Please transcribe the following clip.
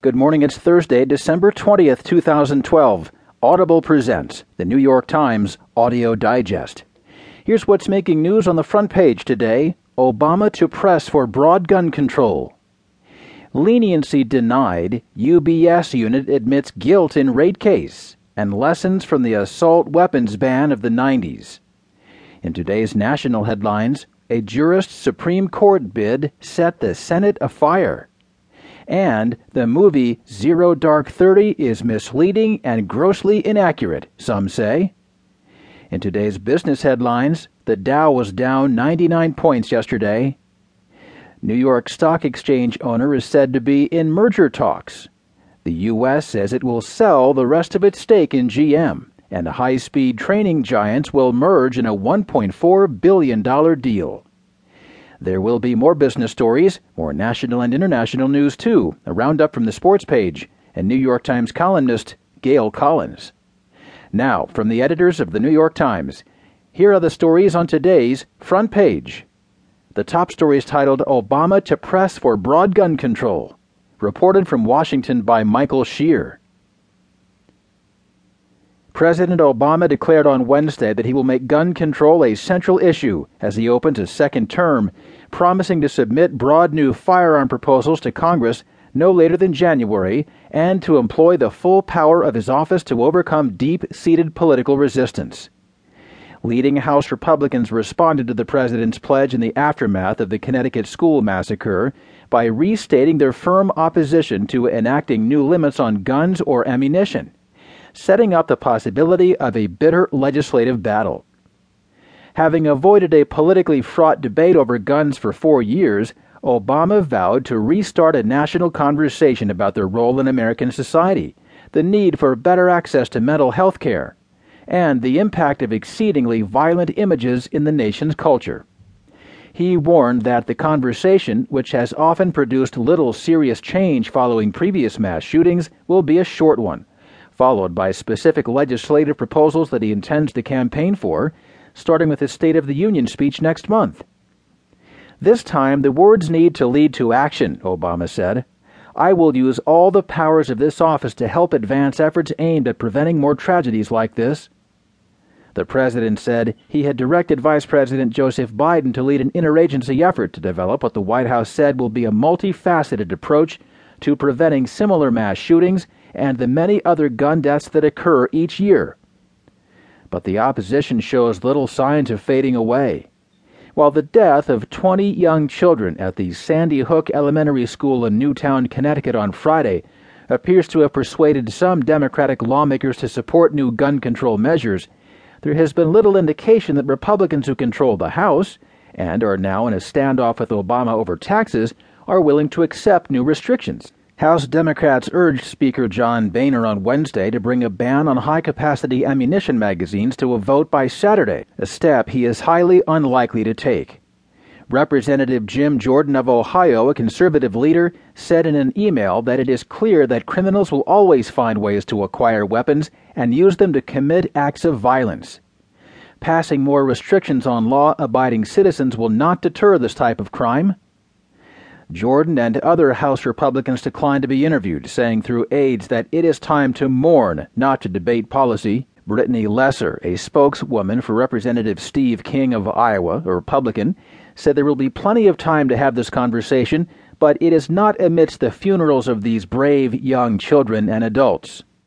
Good morning. It's Thursday, December 20th, 2012. Audible presents the New York Times Audio Digest. Here's what's making news on the front page today Obama to press for broad gun control. Leniency denied, UBS unit admits guilt in raid case, and lessons from the assault weapons ban of the 90s. In today's national headlines, a jurist Supreme Court bid set the Senate afire. And the movie Zero Dark Thirty is misleading and grossly inaccurate, some say. In today's business headlines, the Dow was down 99 points yesterday. New York Stock Exchange owner is said to be in merger talks. The U.S. says it will sell the rest of its stake in GM, and the high speed training giants will merge in a $1.4 billion deal. There will be more business stories, more national and international news too, a roundup from the sports page, and New York Times columnist Gail Collins. Now, from the editors of the New York Times, here are the stories on today's front page. The top story is titled Obama to Press for Broad Gun Control, reported from Washington by Michael Shear. President Obama declared on Wednesday that he will make gun control a central issue as he opens his second term, promising to submit broad new firearm proposals to Congress no later than January and to employ the full power of his office to overcome deep seated political resistance. Leading House Republicans responded to the president's pledge in the aftermath of the Connecticut school massacre by restating their firm opposition to enacting new limits on guns or ammunition setting up the possibility of a bitter legislative battle. Having avoided a politically fraught debate over guns for four years, Obama vowed to restart a national conversation about their role in American society, the need for better access to mental health care, and the impact of exceedingly violent images in the nation's culture. He warned that the conversation, which has often produced little serious change following previous mass shootings, will be a short one, followed by specific legislative proposals that he intends to campaign for, starting with his State of the Union speech next month. This time, the words need to lead to action, Obama said. I will use all the powers of this office to help advance efforts aimed at preventing more tragedies like this. The president said he had directed Vice President Joseph Biden to lead an interagency effort to develop what the White House said will be a multifaceted approach to preventing similar mass shootings and the many other gun deaths that occur each year. But the opposition shows little signs of fading away. While the death of 20 young children at the Sandy Hook Elementary School in Newtown, Connecticut on Friday appears to have persuaded some Democratic lawmakers to support new gun control measures, there has been little indication that Republicans who control the House and are now in a standoff with Obama over taxes are willing to accept new restrictions. House Democrats urged Speaker John Boehner on Wednesday to bring a ban on high capacity ammunition magazines to a vote by Saturday, a step he is highly unlikely to take. Representative Jim Jordan of Ohio, a conservative leader, said in an email that it is clear that criminals will always find ways to acquire weapons and use them to commit acts of violence. Passing more restrictions on law abiding citizens will not deter this type of crime. Jordan and other House Republicans declined to be interviewed, saying through aides that it is time to mourn, not to debate policy. Brittany Lesser, a spokeswoman for Representative Steve King of Iowa, a Republican, said there will be plenty of time to have this conversation, but it is not amidst the funerals of these brave young children and adults.